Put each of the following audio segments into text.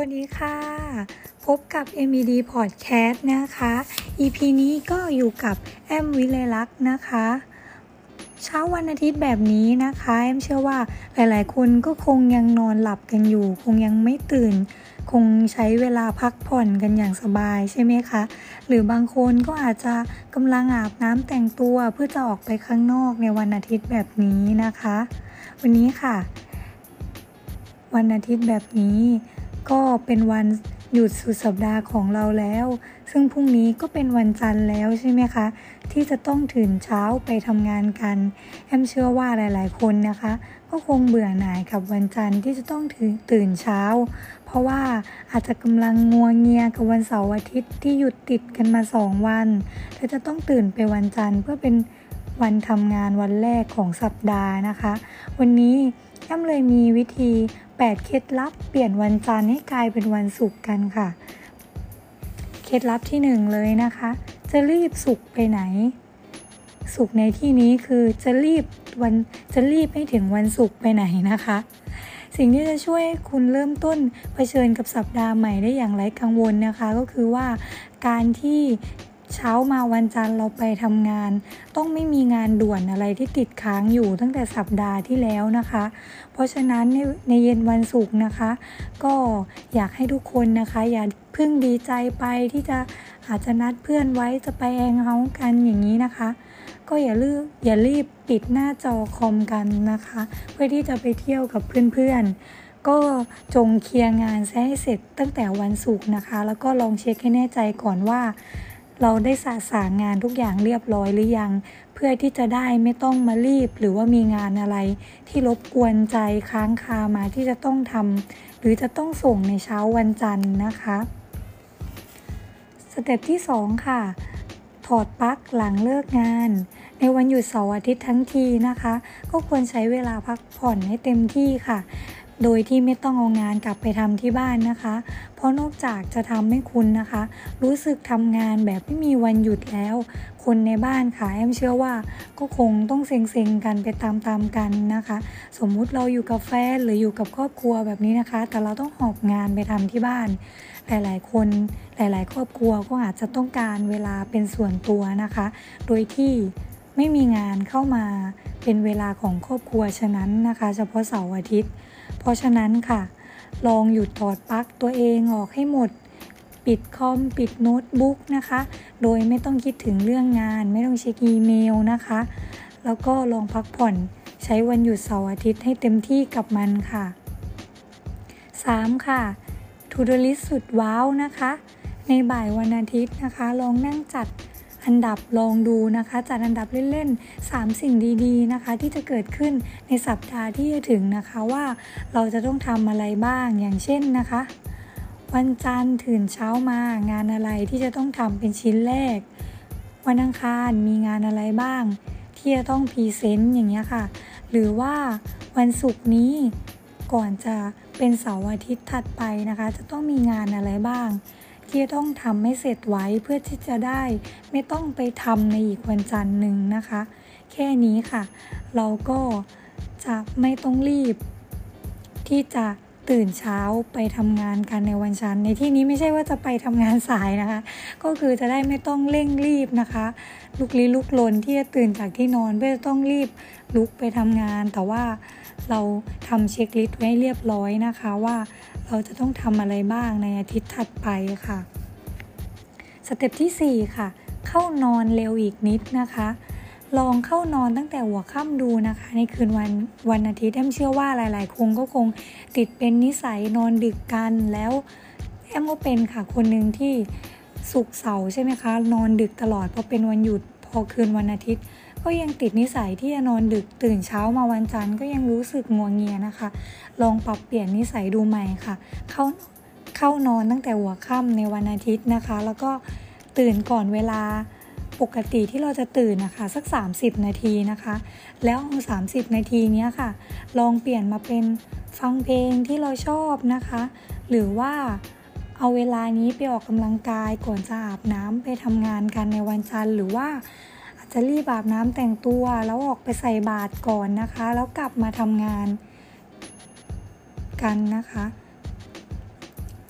วัสดีค่ะ พบกับ MED Podcast นะคะ EP นี้ก็อยู่กับแอมวิเลลักษ์นะคะ เช้าวันอาทิตย์แบบนี้นะคะแอมเชื่อว่าหลายๆ คนก็คงยังนอนหลับกันอยู่ คงยังไม่ตื่น คงใช้เวลาพักผ่อนกันอย่างสบายใช่ไหมคะ หรือบางคนก็อาจจะกำลังอาบน้ำแต่งตัวเพื่อจะออกไปข้างนอกในวันอาทิตย์แบบนี้นะคะ วันนี้ค่ะ วันอาทิตย์แบบนี้ ก็เป็นวันหยุดสุดสัปดาห์ของเราแล้ว ซึ่งพรุ่งนี้ก็เป็นวันจันทร์แล้วใช่ไหมคะ ที่จะต้องตื่นเช้าไปทำงานกัน แอมเชื่อว่าหลาย ๆ คนนะคะ ก็คงเบื่อหน่ายกับวันจันทร์ที่จะต้องตื่นเช้า เพราะว่าอาจจะกำลังงัวเงียกับวันเสาร์อาทิตย์ที่หยุดติดกันมาสองวันแล้วจะต้องตื่นไปวันจันทร์เพื่อเป็นวันทำงานวันแรกของสัปดาห์นะคะ วันนี้ แอมเลยมีวิธี 8 เคล็ดลับเปลี่ยนวันจันทร์ให้กลายเป็นวันศุกร์กันค่ะ เคล็ดลับที่ 1 เลยนะคะ จะรีบสุกไปไหน สุกในที่นี้คือจะรีบวันจะรีบให้ถึงวันศุกร์ไปไหนนะคะ สิ่งที่จะช่วยคุณเริ่มต้นเผชิญกับสัปดาห์ใหม่ได้อย่างไร้กังวลนะคะ ก็คือว่าการที่ เช้ามาวันจันทร์เราไปทำงาน ต้องไม่มีงานด่วนอะไรที่ติดค้างอยู่ตั้งแต่สัปดาห์ที่แล้วนะคะ เพราะฉะนั้นในในเย็นวันศุกร์นะคะ ก็อยากให้ทุกคนนะคะ อย่าเพิ่งดีใจไปที่จะอาจจะนัดเพื่อนไว้จะไปแองเฮากันอย่างนี้นะคะ ก็อย่าลืมอย่ารีบปิดหน้าจอคอมกันนะคะ เพื่อที่จะไปเที่ยวกับเพื่อนๆก็จงเคลียร์งานให้เสร็จตั้งแต่วันศุกร์นะคะ แล้วก็ลองเช็คให้แน่ใจก่อนว่า เราได้สะสางงานทุกอย่างเรียบร้อยหรือยัง เพื่อที่จะได้ไม่ต้องมารีบ หรือว่ามีงานอะไร ที่รบกวนใจค้างคามาที่จะต้องทำหรือจะต้องส่งในเช้าวันจันทร์นะคะสเต็ปที่ 2 ค่ะ ถอดปลั๊กหลังเลิกงานในวันหยุดเสาร์อาทิตย์ทั้งทีนะคะ ก็ควรใช้เวลาพักผ่อนให้เต็มที่ค่ะ โดยที่ไม่ต้องเอางานกลับไปทำที่บ้านนะคะ เพราะนอกจากจะทำให้คุณนะคะ รู้สึกทำงานแบบไม่มีวันหยุดแล้ว คนในบ้านค่ะแอมเชื่อว่าก็คงต้องเซ็งๆกันไปตามๆกันนะคะ สมมุติเราอยู่กับแฟนหรืออยู่กับครอบครัวแบบนี้นะคะ แต่เราต้องหอบงานไปทำที่บ้าน หลายๆ คนหลาย ๆ ครอบครัวก็อาจจะต้องการเวลาเป็นส่วนตัวนะคะ โดยที่ไม่มีงานเข้ามาเป็นเวลาของครอบครัวฉะนั้นนะคะ เฉพาะเสาร์อาทิตย์ เพราะฉะนั้นค่ะ ลองหยุดถอดปลั๊กตัวเองออกให้หมด ปิดคอมปิดโน้ตบุ๊กนะคะ โดยไม่ต้องคิดถึงเรื่องงาน ไม่ต้องเช็คอีเมลนะคะ แล้วก็ลองพักผ่อนใช้วันหยุดเสาร์อาทิตย์ให้เต็มที่กับมันค่ะ 3. ค่ะ to-do list สุดว้าวนะคะ ในบ่ายวันอาทิตย์นะคะ ลองนั่งจัด อันดับลองดูนะคะ จัดอันดับเล่นๆ 3 สิ่งดีๆนะคะ ที่จะเกิดขึ้นในสัปดาห์ที่จะถึงนะคะว่าเราจะต้องทำอะไรบ้างอย่างเช่นนะคะ วันจันทร์ตื่นเช้ามางานอะไรที่จะต้องทำเป็นชิ้นแรก วันอังคารมีงานอะไรบ้าง ที่จะต้องพรีเซนต์อย่างเงี้ยค่ะ หรือว่าวันศุกร์นี้ก่อนจะเป็นเสาร์อาทิตย์ถัดไปนะคะ จะต้องมีงานอะไรบ้าง ที่ต้องทำให้เสร็จไว้เพื่อที่จะได้ ไม่ต้องไปทำในอีกวันจันทร์หนึ่งนะคะ แค่นี้ค่ะ เราก็จะไม่ต้องรีบ ที่จะตื่นเช้าไปทำงานกันในวันจันทร์ในที่นี้ไม่ใช่ว่าจะไปทำงานสายนะคะ ก็คือจะได้ไม่ต้องเร่งรีบนะคะ ลุกลี้ลุกลนที่จะตื่นจากที่นอนเพื่อต้องรีบลุกไปทำงาน แต่ว่าเราทำ checklist ไว้เรียบร้อยนะคะว่า เราจะต้องทำอะไรบ้างในอาทิตย์ถัดไปค่ะ step ที่ 4 ค่ะ เข้านอนเร็วอีกนิดนะคะ ลองเข้านอนตั้งแต่หัวค่ำดูนะคะ ในคืนวันวันอาทิตย์แอมเชื่อว่าหลาย ๆ คนก็คงติดเป็นนิสัยนอนดึกกันแล้วแอมก็เป็นค่ะคนหนึ่งที่ศุกร์เสาร์ใช่ไหมคะ นอนดึกตลอดพอเป็นวันหยุดพอคืนวันอาทิตย์ ก็ยังติดนิสัยที่จะนอนดึกตื่นเช้ามาวันจันทร์ก็ยังรู้สึกงัวงเงียนะคะ ลองปรับเปลี่ยนนิสัยดูใหม่ค่ะ เข้าเข้านอนตั้งแต่หัวค่ำในวันอาทิตย์นะคะ แล้วก็ตื่นก่อนเวลาปกติที่เราจะตื่นนะคะสัก 30 นาทีนะคะ แล้วเอา30 นาทีนี้ค่ะ ลองเปลี่ยนมาเป็นฟังเพลงที่เราชอบนะคะ หรือว่าเอาเวลานี้ไปออกกำลังกายก่อนจะอาบน้ำไปทำงานกันในวันจันทร์หรือว่า จะรีบอาบน้ำแต่งตัว แล้วออกไปใส่บาตรก่อนนะคะ แล้วกลับมาทำงานกันนะคะ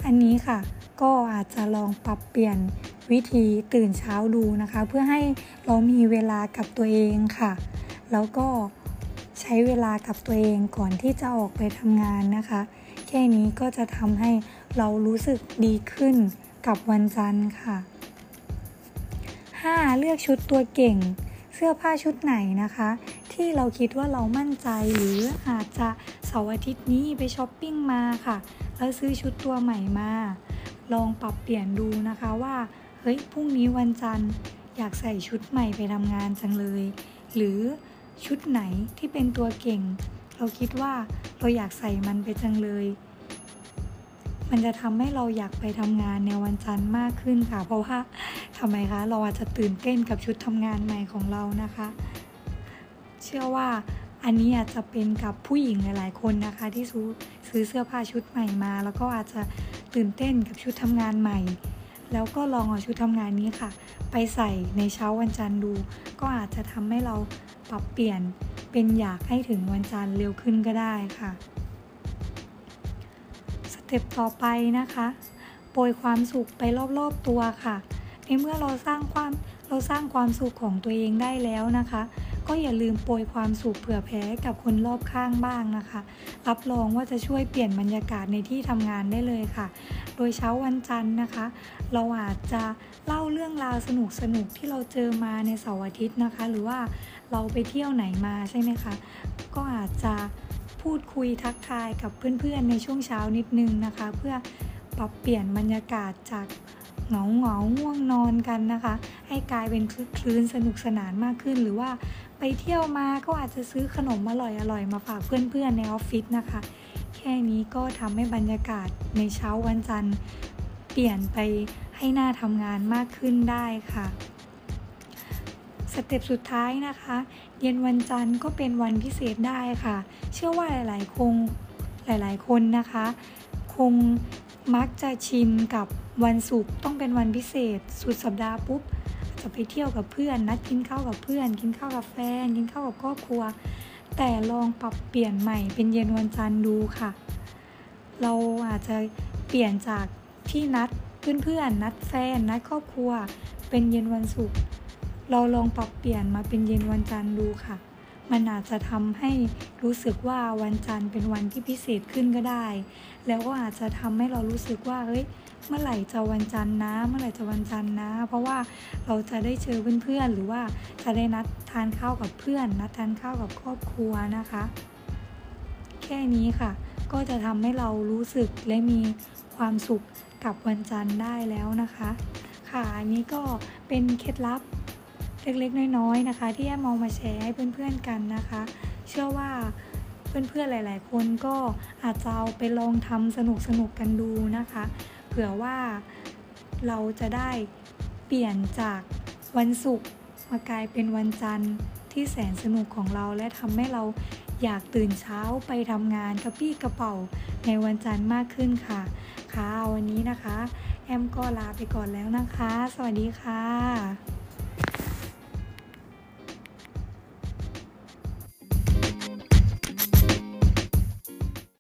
ออันนี้ค่ะก็อาจจะลองปรับเปลี่ยนวิธีตื่นเช้าดูนะคะ เพื่อให้เรามีเวลากับตัวเองค่ะ แล้วก็ใช้เวลากับตัวเองก่อนที่จะออกไปทำงานนะคะ แค่นี้ก็จะทำให้เรารู้สึกดีขึ้นกับวันจันทร์ค่ะ 5. เลือกชุดตัวเก่ง เสื้อผ้าชุดไหนนะคะ ที่เราคิดว่าเรามั่นใจหรืออาจจะเสาร์อาทิตย์นี้ไปช้อปปิ้งมาค่ะ แล้วซื้อชุดตัวใหม่มา ลองปรับเปลี่ยนดูนะคะว่า เฮ้ยพรุ่งนี้วันจันทร์อยากใส่ชุดใหม่ไปทำงานจังเลย หรือชุดไหนที่เป็นตัวเก่ง เราคิดว่าเราอยากใส่มันไปจังเลย มันจะทำให้เราอยากไปทำงานในวันจันทร์มากขึ้นค่ะ เพราะว่า ทำไมคะ เราอาจจะตื่นเต้นกับชุดทำงานใหม่ของเรานะคะ เชื่อว่าอันนี้อาจจะเป็นกับผู้หญิงหลาย ๆ คนนะคะ ที่ซื้อเสื้อผ้าชุดใหม่มา แล้วก็อาจจะตื่นเต้นกับชุดทำงานใหม่ แล้วก็ลองเอาชุดทำงานนี้ค่ะ ไปใส่ในเช้าวันจันทร์ดู ก็อาจจะทำให้เราปรับเปลี่ยนเป็นอยากให้ถึงวันจันทร์เร็วขึ้นก็ได้ค่ะสเต็ปต่อไปนะคะ โปรยความสุขไปรอบ ๆ ตัวค่ะ ในเมื่อเราสร้างความเราสร้างความสุขของตัวเองได้แล้วนะคะ ก็อย่าลืมโปรยความสุขเผื่อแผ่กับคนรอบข้างบ้างนะคะ รับรองว่าจะช่วยเปลี่ยนบรรยากาศในที่ทำงานได้เลยค่ะ โดยเช้าวันจันทร์นะคะ เราอาจจะเล่าเรื่องราวสนุกสนุกที่เราเจอมาในเสาร์อาทิตย์นะคะ หรือว่าเราไปเที่ยวไหนมาใช่ไหมคะ ก็อาจจะพูดคุยทักทายกับเพื่อนๆในช่วงเช้านิดนึงนะคะ เพื่อปรับเปลี่ยนบรรยากาศจาก เหงาเหงาง่วงนอนกันนะคะ ให้กลายเป็นคลื่นสนุกสนานมากขึ้น หรือว่าไปเที่ยวมาก็อาจจะซื้อขนมอร่อยๆมาฝากเพื่อนๆในออฟฟิศนะคะ แค่นี้ก็ทำให้บรรยากาศในเช้าวันจันทร์ เปลี่ยนไปให้หน้าทำงานมากขึ้นได้ค่ะสเต็ปสุดท้ายนะคะ เย็นวันจันทร์ก็เป็นวันพิเศษได้ค่ะ เชื่อว่าหลาย ๆ คงหลาย ๆ คนนะคะ คงมักจะชินกับ วันศุกร์ต้องเป็นวันพิเศษ สุดสัปดาห์ปุ๊บ จะไปเที่ยวกับเพื่อน นัดกินข้าวกับเพื่อน กินข้าวกับแฟน กินข้าวกับครอบครัว แต่ลองปรับเปลี่ยนใหม่เป็นเย็นวันจันทร์ดูค่ะ เราอาจจะเปลี่ยนจากที่นัดเพื่อนๆนัดแฟนนัดครอบครัว เป็นเย็นวันศุกร์เราลองปรับเปลี่ยนมาเป็นเย็นวันจันทร์ดูค่ะ มันอาจจะทำให้รู้สึกว่าวันจันทร์เป็นวันที่พิเศษขึ้นก็ได้ แล้วก็อาจจะทำให้เรารู้สึกว่าเฮ้ย เมื่อไหร่จะวันจันทร์นะ เมื่อไหร่จะวันจันทร์นะ เพราะว่าเราจะได้เจอเพื่อนๆ หรือว่าจะได้นัดทานข้าวกับเพื่อน นัดทานข้าวกับครอบครัวนะคะ แค่นี้ค่ะ ก็จะทำให้เรารู้สึกและมีความสุขกับวันจันทร์ได้แล้วนะคะ ค่ะอันนี้ก็เป็นเคล็ดลับเล็กๆ น้อยๆนะคะ ที่แอมมองมาแชร์ให้เพื่อนๆกันนะคะ เชื่อว่าเพื่อนๆหลาย ๆ คนก็อาจจะเอาไปลองทำสนุกๆกันดูนะคะ ผื่อว่าเราจะได้เปลี่ยนจากวันศุกร์มากลายเป็นวันจันทร์ที่แสนสนุกของเราและทำให้เราอยากตื่นเช้าไปทำงานกระปี้กระเป๋าในวันจันทร์มากขึ้นค่ะ ค่ะวันนี้นะคะ แอมก็ลาไปก่อนแล้วนะคะ สวัสดีค่ะ